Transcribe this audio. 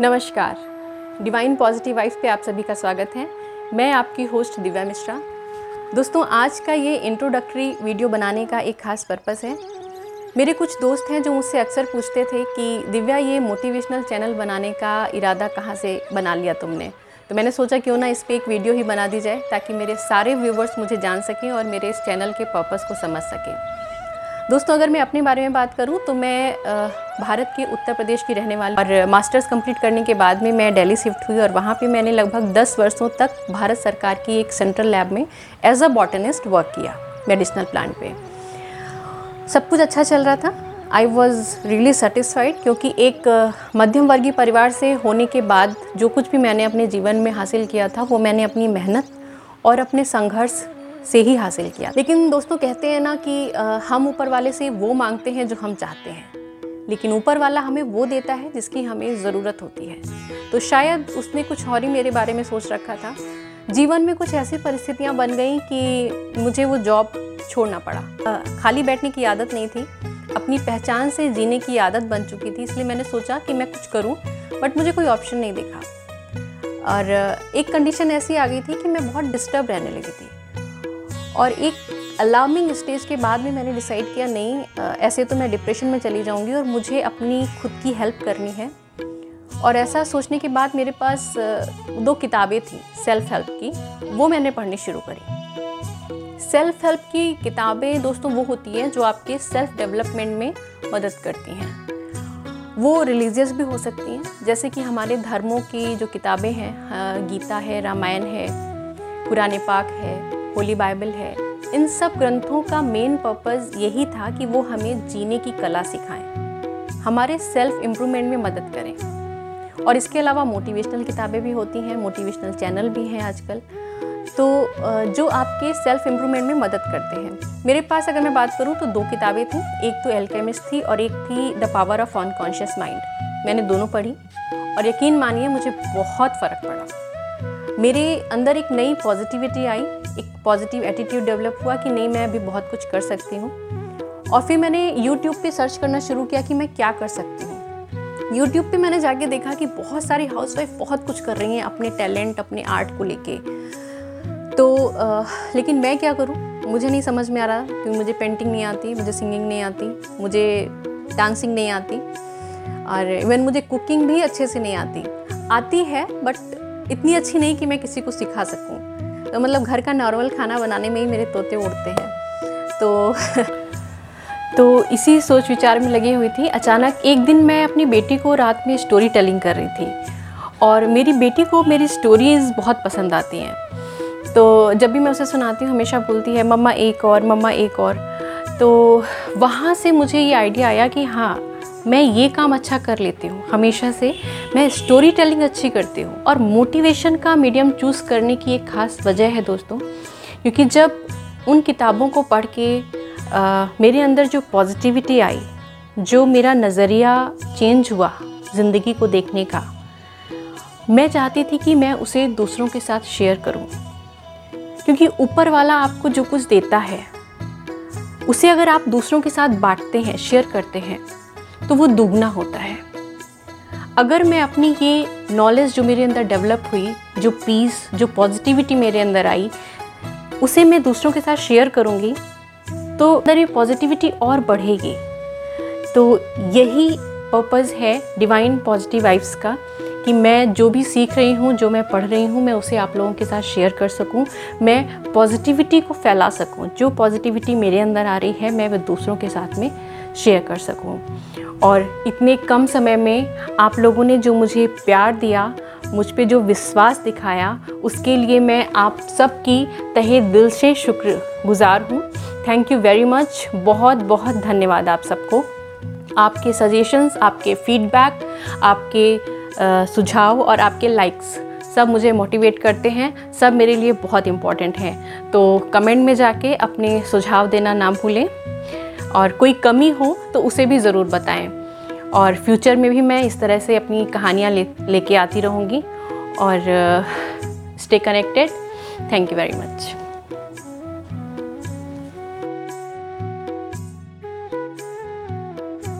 नमस्कार। Divine positive wife पे आप सभी का स्वागत है। मैं आपकी होस्ट दिव्या मिश्रा। दोस्तों, आज का ये इंट्रोडक्टरी वीडियो बनाने का एक ख़ास पर्पस है। मेरे कुछ दोस्त हैं जो मुझसे अक्सर पूछते थे कि, दिव्या, ये मोटिवेशनल चैनल बनाने का इरादा कहाँ से बना लिया तुमने? तो मैंने सोचा, क्यों ना इस पर एक वीडियो ही बना दी जाए, ताकि मेरे सारे व्यूवर्स मुझे जान सकें और मेरे इस चैनल के पर्पज़ को समझ सकें। दोस्तों, अगर मैं अपने बारे में बात करूँ तो मैं भारत के उत्तर प्रदेश की रहने वाली और मास्टर्स कंप्लीट करने के बाद में मैं दिल्ली शिफ्ट हुई और वहाँ पे मैंने लगभग 10 वर्षों तक भारत सरकार की एक सेंट्रल लैब में एज अ बॉटनिस्ट वर्क किया मेडिसिनल प्लांट पे। सब कुछ अच्छा चल रहा था। आई वॉज़ रियली सेटिस्फाइड क्योंकि एक मध्यम वर्गीय परिवार से होने के बाद जो कुछ भी मैंने अपने जीवन में हासिल किया था, वो मैंने अपनी मेहनत और अपने संघर्ष से ही हासिल किया। लेकिन दोस्तों कहते हैं ना कि हम ऊपर वाले से वो मांगते हैं जो हम चाहते हैं। लेकिन ऊपर वाला हमें वो देता है जिसकी हमें ज़रूरत होती है। तो शायद उसने कुछ और ही मेरे बारे में सोच रखा था। जीवन में कुछ ऐसी परिस्थितियाँ बन गई कि मुझे वो जॉब छोड़ना पड़ा। खाली बैठने की आदत नहीं थी। अपनी पहचान से जीने की आदत बन चुकी थी, इसलिए मैंने सोचा कि मैं कुछ करूँ, बट मुझे कोई ऑप्शन नहीं देखा। और एक कंडीशन ऐसी आ गई थी कि मैं बहुत डिस्टर्ब रहने लगी थी। और एक अलार्मिंग स्टेज के बाद में मैंने डिसाइड किया, नहीं ऐसे तो मैं डिप्रेशन में चली जाऊँगी और मुझे अपनी खुद की हेल्प करनी है। और ऐसा सोचने के बाद मेरे पास दो किताबें थी सेल्फ हेल्प की, वो मैंने पढ़नी शुरू करी। सेल्फ हेल्प की किताबें दोस्तों वो होती हैं जो आपके सेल्फ डेवलपमेंट में मदद करती हैं। वो रिलीजियस भी हो सकती हैं, जैसे कि हमारे धर्मों की जो किताबें हैं गीता है, रामायण है, पुराने पाक है, होली बाइबल है इन सब ग्रंथों का मेन पर्पज़ यही था कि वो हमें जीने की कला सिखाएँ। हमारे सेल्फ इम्प्रूवमेंट में मदद करें। और इसके अलावा मोटिवेशनल किताबें भी होती हैं मोटिवेशनल चैनल भी हैं आजकल। तो जो आपके सेल्फ इम्प्रूवमेंट में मदद करते हैं। मेरे पास अगर मैं बात करूँ तो दो किताबें थी, एक तो एल्केमिस्ट थी और एक थी the power of unconscious mind मैंने दोनों पढ़ी और यकीन मानिए मुझे बहुत फ़र्क पड़ा। मेरे अंदर एक नई पॉजिटिविटी आई एक पॉजिटिव एटीट्यूड डेवलप हुआ कि नहीं मैं अभी बहुत कुछ कर सकती हूँ। और फिर मैंने यूट्यूब पे सर्च करना शुरू किया कि मैं क्या कर सकती हूँ। यूट्यूब पे मैंने जाके देखा कि बहुत सारी हाउसवाइफ बहुत कुछ कर रही हैं अपने टैलेंट अपने आर्ट को लेके। तो आ, लेकिन मैं क्या करूँ? मुझे नहीं समझ में आ रहा क्योंकि मुझे पेंटिंग नहीं आती मुझे सिंगिंग नहीं आती मुझे डांसिंग नहीं आती। और इवन मुझे कुकिंग भी अच्छे से नहीं आती। आती है बट इतनी अच्छी नहीं कि मैं किसी को सिखा सकूँ। तो मतलब घर का नॉर्मल खाना बनाने में ही मेरे तोते उड़ते हैं। तो तो इसी सोच विचार में लगी हुई थी। अचानक एक दिन मैं अपनी बेटी को रात में स्टोरी टेलिंग कर रही थी। और मेरी बेटी को मेरी स्टोरीज़ बहुत पसंद आती हैं। तो जब भी मैं उसे सुनाती हूँ, हमेशा बोलती है, मम्मा एक और, मम्मा एक और। तो वहाँ से मुझे ये आइडिया आया कि हाँ मैं ये काम अच्छा कर लेती हूँ। हमेशा से मैं स्टोरी टेलिंग अच्छी करती हूँ। और मोटिवेशन का मीडियम चूज़ करने की एक ख़ास वजह है दोस्तों क्योंकि जब उन किताबों को पढ़ के आ, मेरे अंदर जो पॉजिटिविटी आई जो मेरा नज़रिया चेंज हुआ ज़िंदगी को देखने का मैं चाहती थी कि मैं उसे दूसरों के साथ शेयर करूँ। क्योंकि ऊपर वाला आपको जो कुछ देता है उसे अगर आप दूसरों के साथ बांटते हैं शेयर करते हैं तो वो दुगना होता है। अगर मैं अपनी ये नॉलेज जो मेरे अंदर डेवलप हुई, जो पीस जो पॉजिटिविटी मेरे अंदर आई, उसे मैं दूसरों के साथ शेयर करूँगी तो अंदर ये पॉजिटिविटी और बढ़ेगी। तो यही पर्पज़ है डिवाइन पॉजिटिव वाइब्स का, कि मैं जो भी सीख रही हूँ, जो मैं पढ़ रही हूँ, मैं उसे आप लोगों के साथ शेयर कर सकूँ। मैं पॉजिटिविटी को फैला सकूँ। जो पॉजिटिविटी मेरे अंदर आ रही है, मैं वह दूसरों के साथ में शेयर कर सकूँ। और इतने कम समय में आप लोगों ने जो मुझे प्यार दिया मुझ पे जो विश्वास दिखाया उसके लिए मैं आप सबकी तहे दिल से शुक्र गुज़ार हूँ। थैंक यू वेरी मच बहुत बहुत धन्यवाद आप सबको। आपके सजेशंस आपके फीडबैक आपके आ, सुझाव और आपके लाइक्स सब मुझे मोटिवेट करते हैं सब मेरे लिए बहुत इंपॉर्टेंट हैं। तो कमेंट में जाके अपने सुझाव देना ना भूलें। और कोई कमी हो तो उसे भी ज़रूर बताएँ। और फ्यूचर में भी मैं इस तरह से अपनी कहानियाँ ले, लेके आती रहूँगी। और stay connected thank you very much